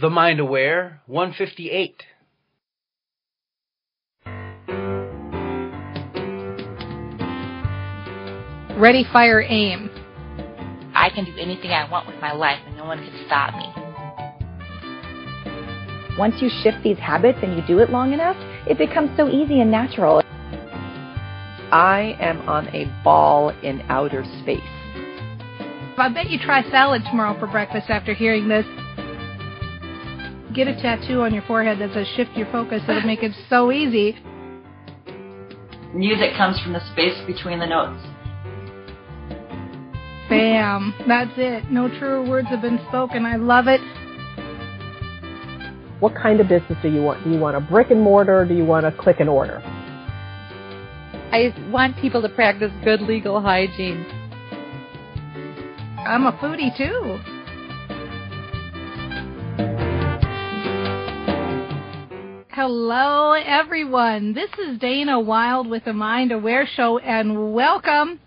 The Mind Aware 158. Ready, fire, aim. I can do anything I want with my life and no one can stop me. Once you shift these habits and you do it long enough, it becomes so easy and natural. I am on a ball in outer space. I bet you try salad tomorrow for breakfast after hearing this. Get a tattoo on your forehead that says shift your focus. It'll make it so easy. Music comes from the space between the notes. Bam. That's it. No truer words have been spoken. I love it. What kind of business do you want? Do you want a brick and mortar or do you want a click and order? I want people to practice good legal hygiene. I'm a foodie too. Hello, everyone. This is Dana Wilde with the Mind Aware Show, and welcome.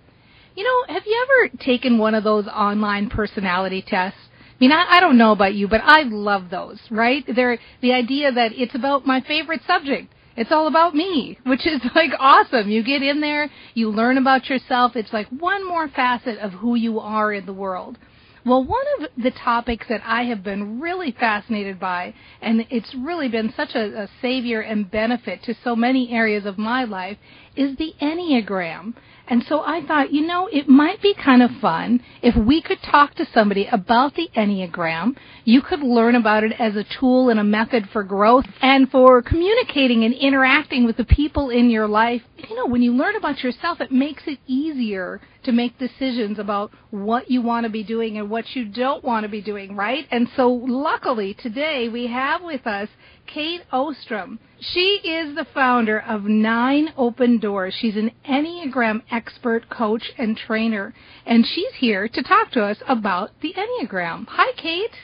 You know, have you ever taken one of those online personality tests? I mean, I, I don't know about you, but I love those, right? They're the idea that it's about my favorite subject. It's all about me, which is like awesome. You get in there, you learn about yourself. It's like one more facet of who you are in the world. Well, one of the topics that I have been really fascinated by, and it's really been such a, a savior and benefit to so many areas of my life, is the Enneagram. And so I thought, you know, it might be kind of fun if we could talk to somebody about the Enneagram. You could learn about it as a tool and a method for growth and for communicating and interacting with the people in your life. You know, when you learn about yourself, it makes it easier to make decisions about what you want to be doing and what you don't want to be doing, right? And so luckily today we have with us Kate Ostrom. She is the founder of Nine Open Doors. She's an Enneagram expert, coach, and trainer. And she's here to talk to us about the Enneagram. Hi, Kate.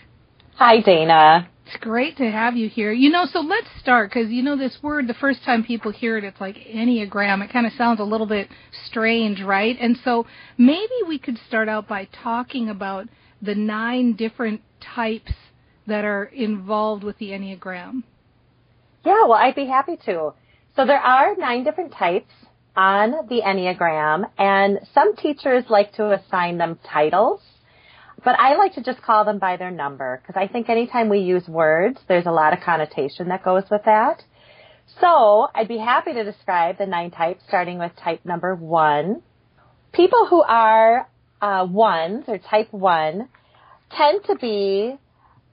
Hi, Dana. It's great to have you here. You know, so let's start because you know this word. The first time people hear it, it's like enneagram. It kind of sounds a little bit strange, right? And so maybe we could start out by talking about the nine different types that are involved with the enneagram. Yeah, well, I'd be happy to. So there are nine different types on the Enneagram, and some teachers like to assign them titles, but I like to just call them by their number because I think anytime we use words, there's a lot of connotation that goes with that. So I'd be happy to describe the nine types, starting with type number one. People who are uh, ones or type one tend to be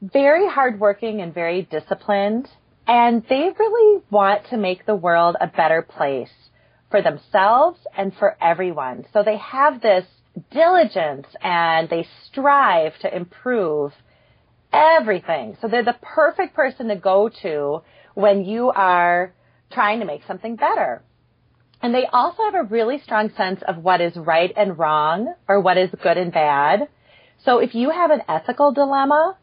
very hardworking and very disciplined and they really want to make the world a better place for themselves and for everyone. So they have this diligence and they strive to improve everything. So they're the perfect person to go to when you are trying to make something better. And they also have a really strong sense of what is right and wrong or what is good and bad. So if you have an ethical dilemma,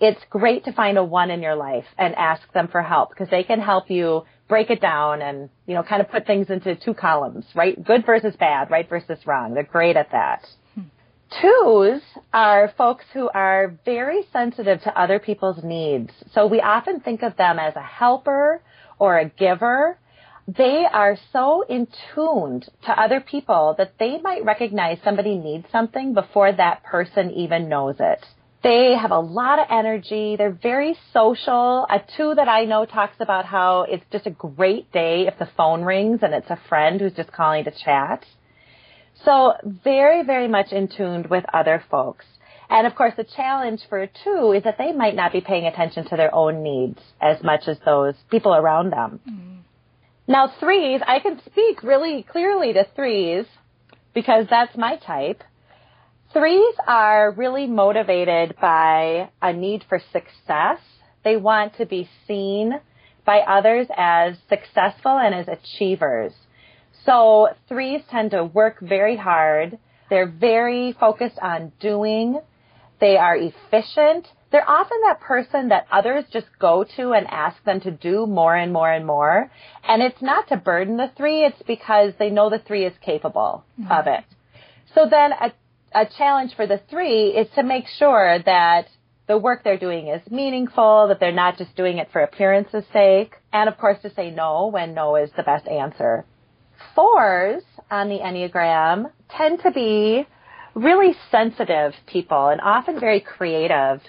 it's great to find a one in your life and ask them for help because they can help you break it down and, you know, kind of put things into two columns, right? Good versus bad, right versus wrong. They're great at that. Hmm. Twos are folks who are very sensitive to other people's needs. So we often think of them as a helper or a giver. They are so in tuned to other people that they might recognize somebody needs something before that person even knows it. They have a lot of energy. They're very social. A two that I know talks about how it's just a great day if the phone rings and it's a friend who's just calling to chat. So very, very much in tune with other folks. And of course, the challenge for a two is that they might not be paying attention to their own needs as much as those people around them. Mm-hmm. Now, threes, I can speak really clearly to threes because that's my type. Threes are really motivated by a need for success. They want to be seen by others as successful and as achievers. So threes tend to work very hard. They're very focused on doing. They are efficient. They're often that person that others just go to and ask them to do more and more and more. And it's not to burden the three, it's because they know the three is capable mm-hmm. of it. So then a, a challenge for the three is to make sure that the work they're doing is meaningful, that they're not just doing it for appearance's sake, and of course to say no when no is the best answer. Fours on the Enneagram tend to be really sensitive people and often very creative.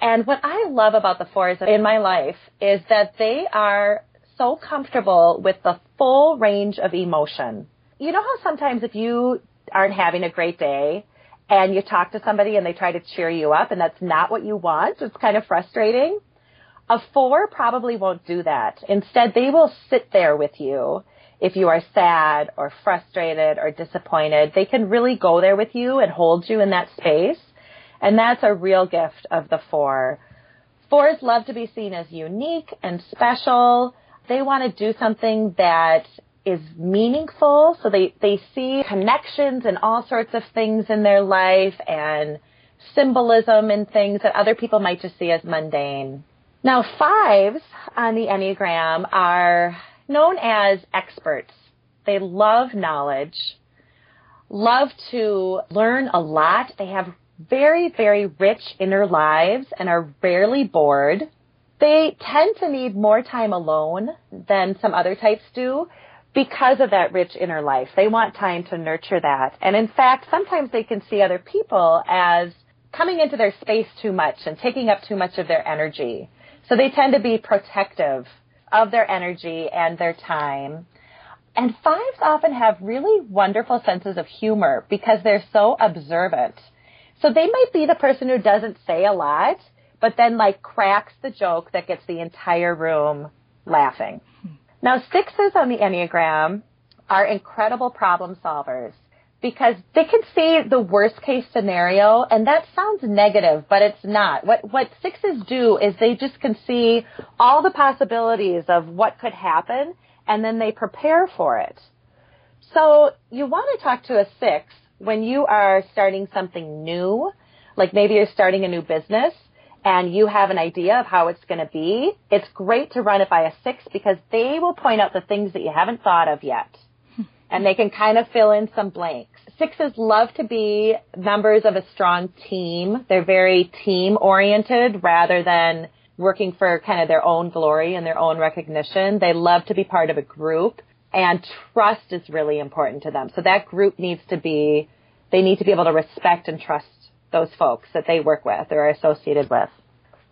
And what I love about the fours in my life is that they are so comfortable with the full range of emotion. You know how sometimes if you aren't having a great day and you talk to somebody and they try to cheer you up and that's not what you want, it's kind of frustrating. A four probably won't do that. Instead, they will sit there with you if you are sad or frustrated or disappointed, they can really go there with you and hold you in that space. And that's a real gift of the four. Fours love to be seen as unique and special. They want to do something that is meaningful. So they, they see connections and all sorts of things in their life and symbolism and things that other people might just see as mundane. Now fives on the Enneagram are known as experts. They love knowledge, love to learn a lot. They have very, very rich inner lives and are rarely bored. They tend to need more time alone than some other types do because of that rich inner life. They want time to nurture that. And in fact, sometimes they can see other people as coming into their space too much and taking up too much of their energy. So they tend to be protective of their energy and their time. And fives often have really wonderful senses of humor because they're so observant. So they might be the person who doesn't say a lot, but then like cracks the joke that gets the entire room laughing. Now sixes on the Enneagram are incredible problem solvers because they can see the worst case scenario and that sounds negative, but it's not. What, what sixes do is they just can see all the possibilities of what could happen and then they prepare for it. So you want to talk to a six when you are starting something new, like maybe you're starting a new business and you have an idea of how it's going to be. It's great to run it by a six because they will point out the things that you haven't thought of yet and they can kind of fill in some blanks. Sixes love to be members of a strong team. They're very team oriented rather than working for kind of their own glory and their own recognition. They love to be part of a group and trust is really important to them. So that group needs to be, they need to be able to respect and trust those folks that they work with or are associated with.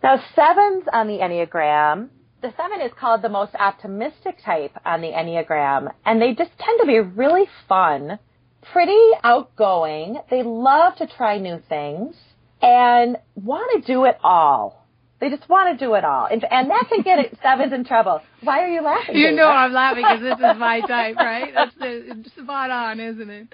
Now sevens on the Enneagram the seven is called the most optimistic type on the Enneagram, and they just tend to be really fun, pretty outgoing. They love to try new things and want to do it all. They just want to do it all. And, and that can get sevens in trouble. Why are you laughing? You know I'm laughing because this is my type, right? That's the, spot on, isn't it?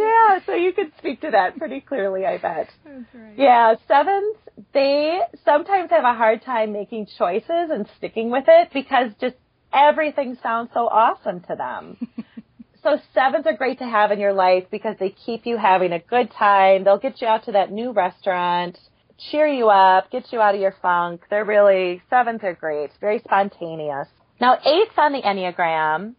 Yeah, so you could speak to that pretty clearly, I bet. Right. Yeah, sevens, they sometimes have a hard time making choices and sticking with it because just everything sounds so awesome to them. so sevens are great to have in your life because they keep you having a good time. They'll get you out to that new restaurant, cheer you up, get you out of your funk. They're really, sevens are great, very spontaneous. Now eights on the Enneagram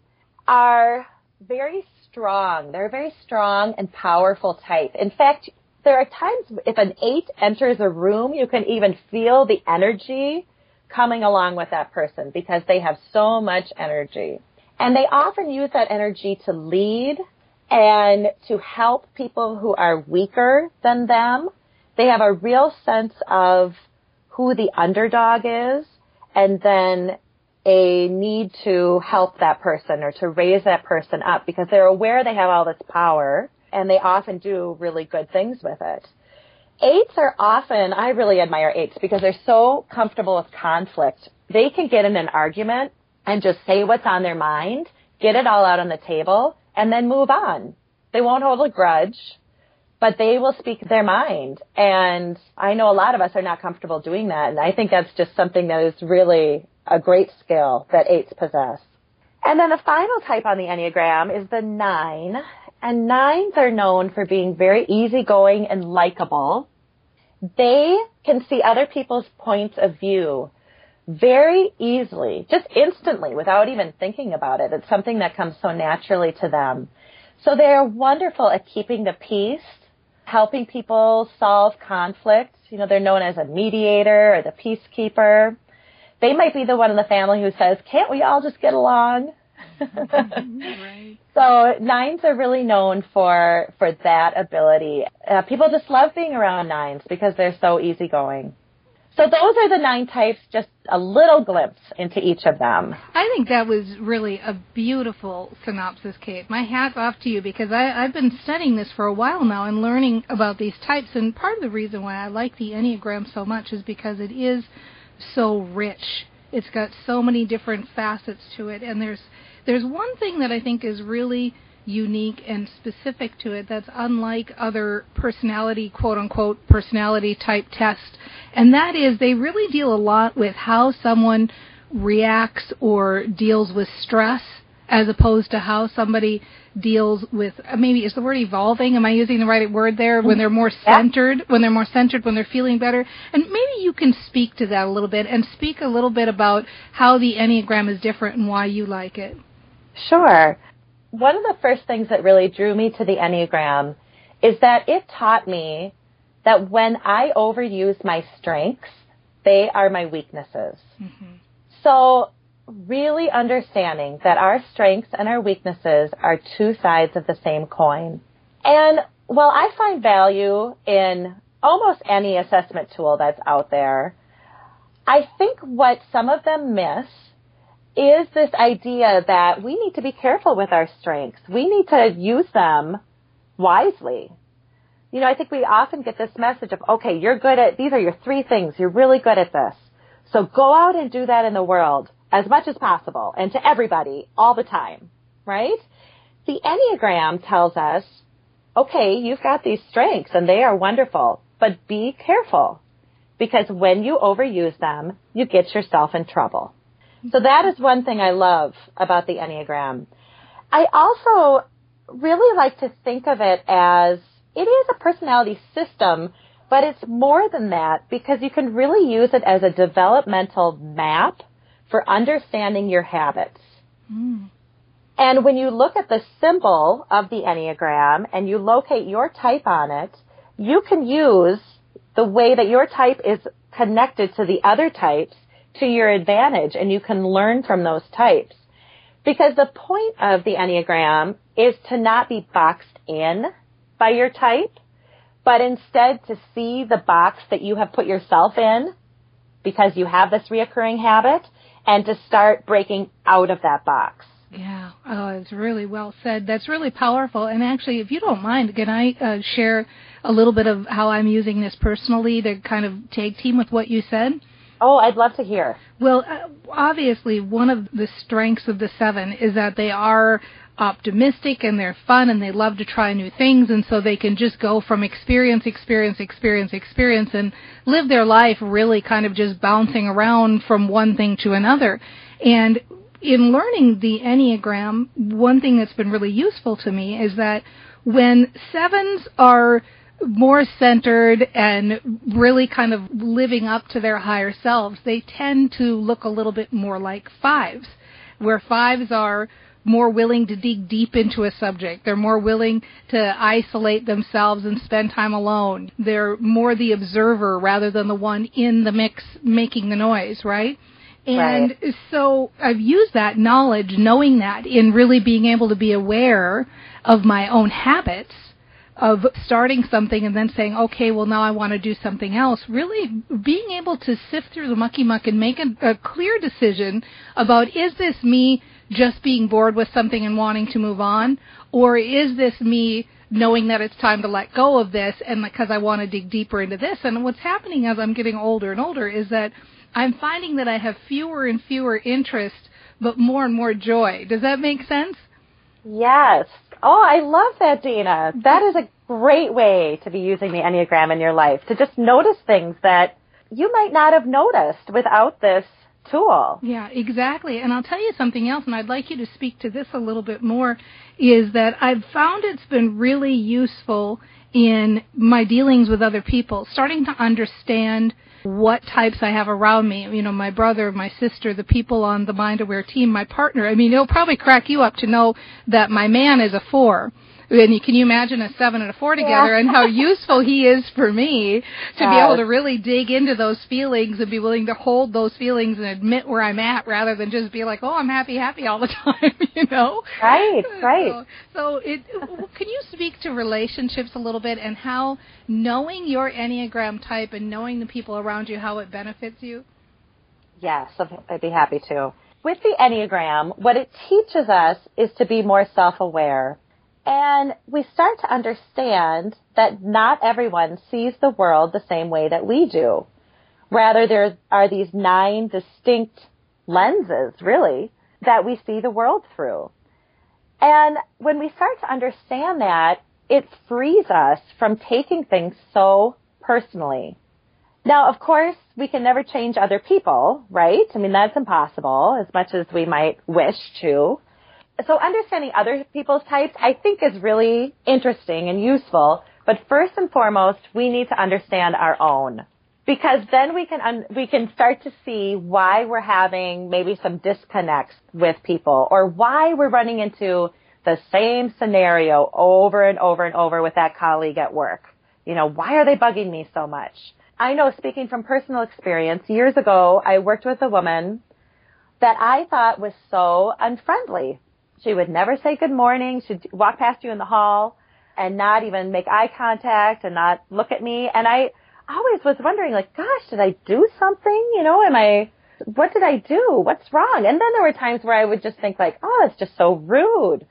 are very strong. They're a very strong and powerful type. In fact, there are times if an eight enters a room, you can even feel the energy coming along with that person because they have so much energy. And they often use that energy to lead and to help people who are weaker than them. They have a real sense of who the underdog is and then a need to help that person or to raise that person up because they're aware they have all this power and they often do really good things with it. Eights are often, I really admire eights because they're so comfortable with conflict. They can get in an argument and just say what's on their mind, get it all out on the table, and then move on. They won't hold a grudge. but they will speak their mind. And I know a lot of us are not comfortable doing that. And I think that's just something that is really a great skill that eights possess. And then the final type on the Enneagram is the nine. And nines are known for being very easygoing and likable. They can see other people's points of view very easily, just instantly without even thinking about it. It's something that comes so naturally to them. So they are wonderful at keeping the peace, helping people solve conflict. You know, they're known as a mediator or the peacekeeper. They might be the one in the family who says, can't we all just get along? right. So nines are really known for, for that ability. Uh, people just love being around nines because they're so easygoing. So those are the nine types, just a little glimpse into each of them. I think that was really a beautiful synopsis, Kate. My hat's off to you because I, I've been studying this for a while now and learning about these types. And part of the reason why I like the Enneagram so much is because it is so rich. It's got so many different facets to it, and there's there's one thing that I think is really unique and specific to it that's unlike other personality, quote unquote, personality type tests. And that is they really deal a lot with how someone reacts or deals with stress as opposed to how somebody deals with maybe is the word evolving? Am i using the right word there? When they're more centered when they're more centered when they're feeling better? And maybe you can speak to that a little bit and speak a little bit about how the enneagram is different and why you like it. Sure. One of the first things that really drew me to the Enneagram is that it taught me that when I overuse my strengths, they are my weaknesses. Mm-hmm. So really understanding that our strengths and our weaknesses are two sides of the same coin. And while I find value in almost any assessment tool that's out there, I think what some of them miss is this idea that we need to be careful with our strengths. We need to use them wisely. You know, I think we often get this message of, okay, you're good at, these are your three things. You're really good at this. So go out and do that in the world as much as possible and to everybody all the time, right? The Enneagram tells us, okay, you've got these strengths and they are wonderful, but be careful because when you overuse them, you get yourself in trouble. So that is one thing I love about the Enneagram. I also really like to think of it as it is a personality system, but it's more than that because you can really use it as a developmental map for understanding your habits. Mm. And when you look at the symbol of the Enneagram and you locate your type on it, you can use the way that your type is connected to the other types to your advantage and you can learn from those types. Because the point of the Enneagram is to not be boxed in by your type, but instead to see the box that you have put yourself in because you have this reoccurring habit and to start breaking out of that box. Yeah, oh, it's really well said. That's really powerful. And actually, if you don't mind, can I uh, share a little bit of how I'm using this personally to kind of tag team with what you said? Oh, I'd love to hear. Well, uh, obviously, one of the strengths of the seven is that they are optimistic and they're fun and they love to try new things and so they can just go from experience, experience, experience, experience and live their life really kind of just bouncing around from one thing to another. And in learning the Enneagram, one thing that's been really useful to me is that when sevens are more centered and really kind of living up to their higher selves, they tend to look a little bit more like fives, where fives are more willing to dig deep into a subject. They're more willing to isolate themselves and spend time alone. They're more the observer rather than the one in the mix making the noise, right? And right. so I've used that knowledge, knowing that, in really being able to be aware of my own habits of starting something and then saying, okay, well now I want to do something else, really being able to sift through the mucky muck and make a, a clear decision about is this me just being bored with something and wanting to move on, or is this me knowing that it's time to let go of this and because I want to dig deeper into this. And what's happening as I'm getting older and older is that I'm finding that I have fewer and fewer interests, but more and more joy. Does that make sense? Yes. Oh, I love that, Dina. That is a great way to be using the Enneagram in your life to just notice things that you might not have noticed without this tool. Yeah, exactly. And I'll tell you something else, and I'd like you to speak to this a little bit more, is that I've found it's been really useful in my dealings with other people, starting to understand what types I have around me. You know, my brother, my sister, the people on the Mind Aware team, my partner. I mean, it'll probably crack you up to know that my man is a four. And can you imagine a seven and a four together yeah. and how useful he is for me to be able to really dig into those feelings and be willing to hold those feelings and admit where I'm at rather than just be like, oh, I'm happy, happy all the time, you know? Right, right. So, so it, can you speak to relationships a little bit and how knowing your Enneagram type and knowing the people around you, how it benefits you? Yes, I'd be happy to. With the Enneagram, what it teaches us is to be more self-aware and we start to understand that not everyone sees the world the same way that we do. Rather, there are these nine distinct lenses, really, that we see the world through. And when we start to understand that, it frees us from taking things so personally. Now, of course, we can never change other people, right? I mean, that's impossible as much as we might wish to so understanding other people's types, I think is really interesting and useful. But first and foremost, we need to understand our own because then we can un- we can start to see why we're having maybe some disconnects with people or why we're running into the same scenario over and over and over with that colleague at work. You know, why are they bugging me so much? I know speaking from personal experience, years ago I worked with a woman that I thought was so unfriendly she would never say good morning. She'd walk past you in the hall and not even make eye contact and not look at me. And I always was wondering, like, gosh, did I do something? You know, am I, what did I do? What's wrong? And then there were times where I would just think like, oh, that's just so rude.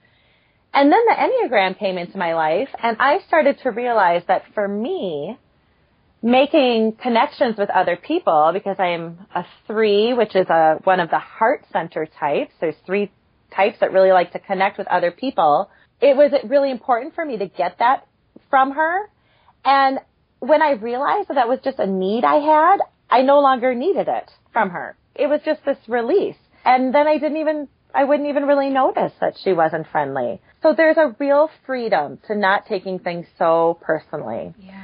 And then the Enneagram came into my life and I started to realize that for me, making connections with other people because I am a three, which is a, one of the heart center types. There's three types that really like to connect with other people, it was really important for me to get that from her. And when I realized that that was just a need I had, I no longer needed it from her. It was just this release. And then I didn't even, I wouldn't even really notice that she wasn't friendly. So there's a real freedom to not taking things so personally. Yeah.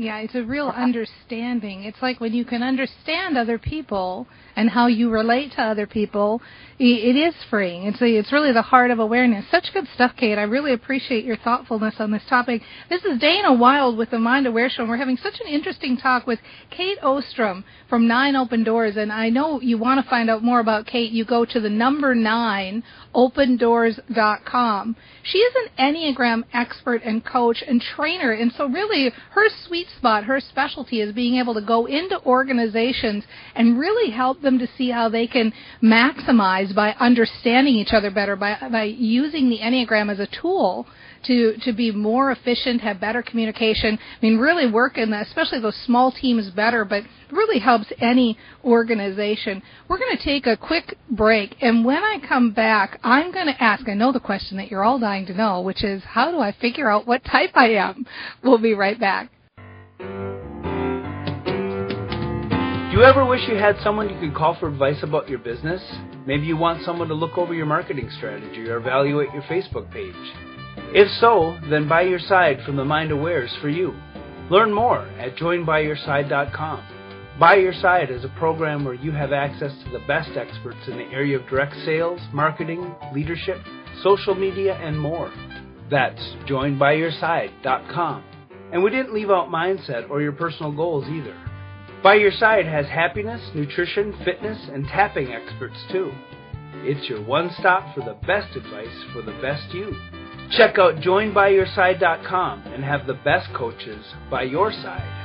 Yeah, it's a real understanding. It's like when you can understand other people and how you relate to other people, it is freeing. It's a, it's really the heart of awareness. Such good stuff, Kate. I really appreciate your thoughtfulness on this topic. This is Dana Wilde with the Mind Aware Show, and we're having such an interesting talk with Kate Ostrom from Nine Open Doors. And I know you want to find out more about Kate. You go to the number nine opendoors.com. She is an Enneagram expert and coach and trainer, and so really her sweet spot, her specialty is being able to go into organizations and really help them to see how they can maximize by understanding each other better, by, by using the Enneagram as a tool to to be more efficient, have better communication. I mean, really work in especially those small teams better, but really helps any organization. We're going to take a quick break, and when I come back, I'm going to ask. I know the question that you're all dying to know, which is how do I figure out what type I am? We'll be right back. Do you ever wish you had someone you could call for advice about your business? Maybe you want someone to look over your marketing strategy or evaluate your Facebook page. If so, then By Your Side from the Mind Aware is for you. Learn more at joinbyyourside.com. By Your Side is a program where you have access to the best experts in the area of direct sales, marketing, leadership, social media, and more. That's joinbyyourside.com. And we didn't leave out mindset or your personal goals either. By Your Side has happiness, nutrition, fitness, and tapping experts too. It's your one stop for the best advice for the best you. Check out joinbyyourside.com and have the best coaches by your side.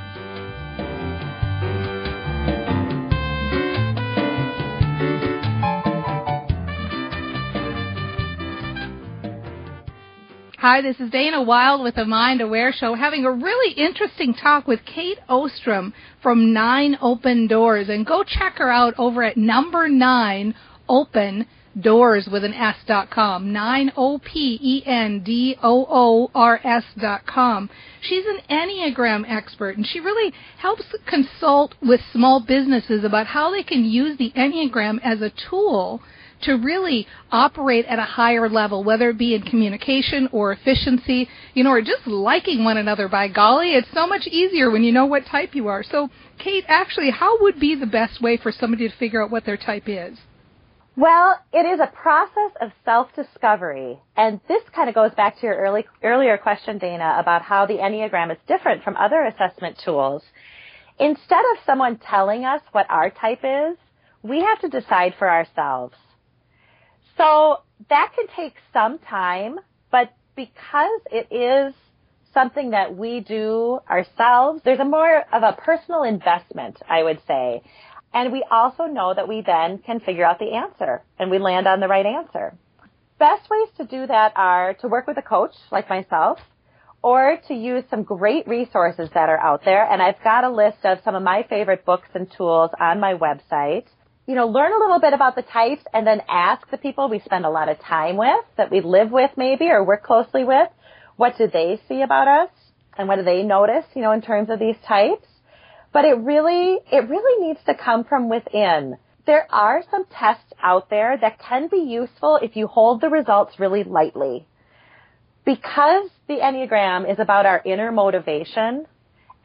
Hi, this is Dana Wilde with the Mind Aware Show, having a really interesting talk with Kate Ostrom from Nine Open Doors. And go check her out over at number nine open doors with an S dot com. 9-O-P-E-N-D-O-O-R-S dot com. She's an Enneagram expert and she really helps consult with small businesses about how they can use the Enneagram as a tool to really operate at a higher level, whether it be in communication or efficiency, you know, or just liking one another. By golly, it's so much easier when you know what type you are. So, Kate, actually, how would be the best way for somebody to figure out what their type is? Well, it is a process of self-discovery. And this kind of goes back to your early, earlier question, Dana, about how the Enneagram is different from other assessment tools. Instead of someone telling us what our type is, we have to decide for ourselves. So that can take some time, but because it is something that we do ourselves, there's a more of a personal investment, I would say. And we also know that we then can figure out the answer and we land on the right answer. Best ways to do that are to work with a coach like myself or to use some great resources that are out there. And I've got a list of some of my favorite books and tools on my website you know, learn a little bit about the types and then ask the people we spend a lot of time with, that we live with maybe or work closely with, what do they see about us and what do they notice, you know, in terms of these types. But it really, it really needs to come from within. There are some tests out there that can be useful if you hold the results really lightly. Because the Enneagram is about our inner motivation,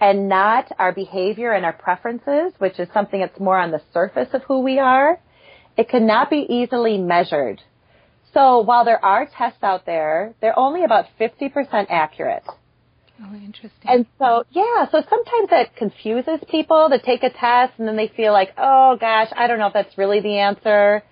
and not our behavior and our preferences, which is something that's more on the surface of who we are, it cannot be easily measured. So while there are tests out there, they're only about 50% accurate. Oh, interesting. And so, yeah, so sometimes that confuses people to take a test and then they feel like, oh gosh, I don't know if that's really the answer.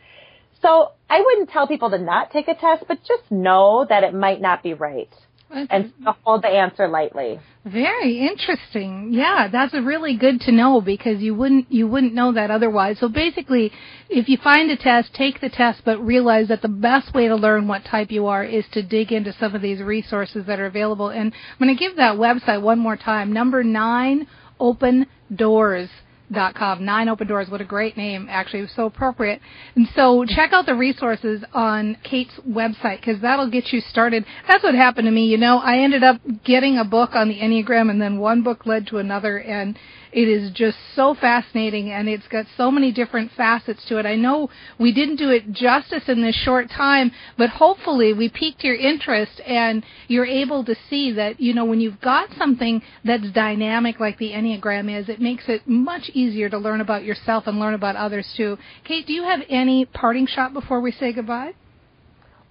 So I wouldn't tell people to not take a test, but just know that it might not be right. Okay. And so hold the answer lightly. Very interesting. Yeah, that's really good to know because you wouldn't you wouldn't know that otherwise. So basically, if you find a test, take the test, but realize that the best way to learn what type you are is to dig into some of these resources that are available. And I'm going to give that website one more time. Number nine, Open Doors dot com. Nine Open Doors. What a great name. Actually, it was so appropriate. And so check out the resources on Kate's website because that'll get you started. That's what happened to me. You know, I ended up getting a book on the Enneagram and then one book led to another and it is just so fascinating and it's got so many different facets to it. I know we didn't do it justice in this short time, but hopefully we piqued your interest and you're able to see that, you know, when you've got something that's dynamic like the Enneagram is, it makes it much easier to learn about yourself and learn about others too. Kate, do you have any parting shot before we say goodbye?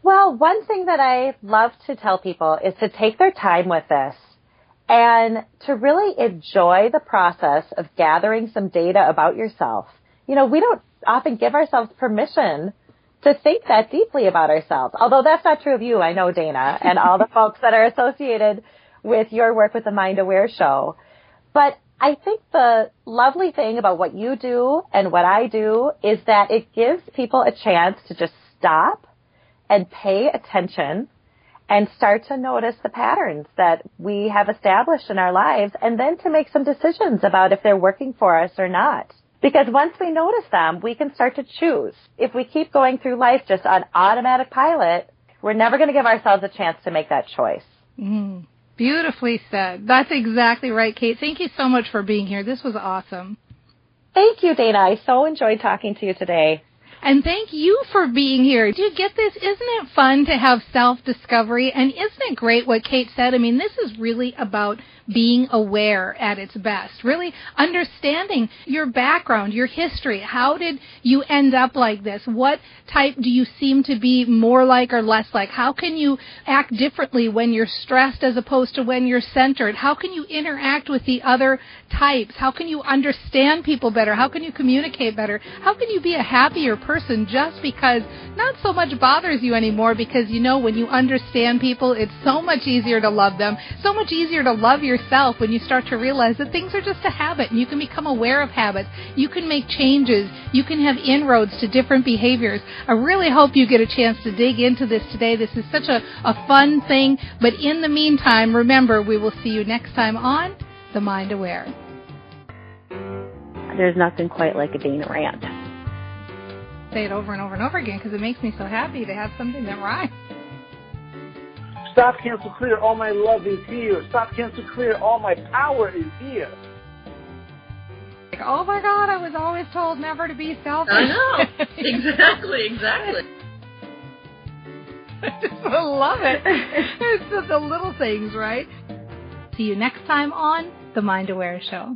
Well, one thing that I love to tell people is to take their time with this and to really enjoy the process of gathering some data about yourself. You know, we don't often give ourselves permission to think that deeply about ourselves. Although that's not true of you, I know Dana, and all the folks that are associated with your work with the Mind Aware show. But I think the lovely thing about what you do and what I do is that it gives people a chance to just stop and pay attention and start to notice the patterns that we have established in our lives and then to make some decisions about if they're working for us or not. Because once we notice them, we can start to choose. If we keep going through life just on automatic pilot, we're never going to give ourselves a chance to make that choice. Mm, beautifully said. That's exactly right, Kate. Thank you so much for being here. This was awesome. Thank you, Dana. I so enjoyed talking to you today. And thank you for being here. Do you get this? Isn't it fun to have self-discovery? And isn't it great what Kate said? I mean, this is really about being aware at its best. Really understanding your background, your history. How did you end up like this? What type do you seem to be more like or less like? How can you act differently when you're stressed as opposed to when you're centered? How can you interact with the other types? How can you understand people better? How can you communicate better? How can you be a happier person just because not so much bothers you anymore because you know when you understand people, it's so much easier to love them, so much easier to love your yourself when you start to realize that things are just a habit and you can become aware of habits. You can make changes. You can have inroads to different behaviors. I really hope you get a chance to dig into this today. This is such a, a fun thing. But in the meantime, remember, we will see you next time on The Mind Aware. There's nothing quite like a Dana rant. say it over and over and over again because it makes me so happy to have something that rhymes. Stop, cancel, clear. All my love is here. Stop, cancel, clear. All my power is here. Like, oh my God, I was always told never to be selfish. I know. exactly, exactly. I just love it. It's just the little things, right? See you next time on The Mind Aware Show.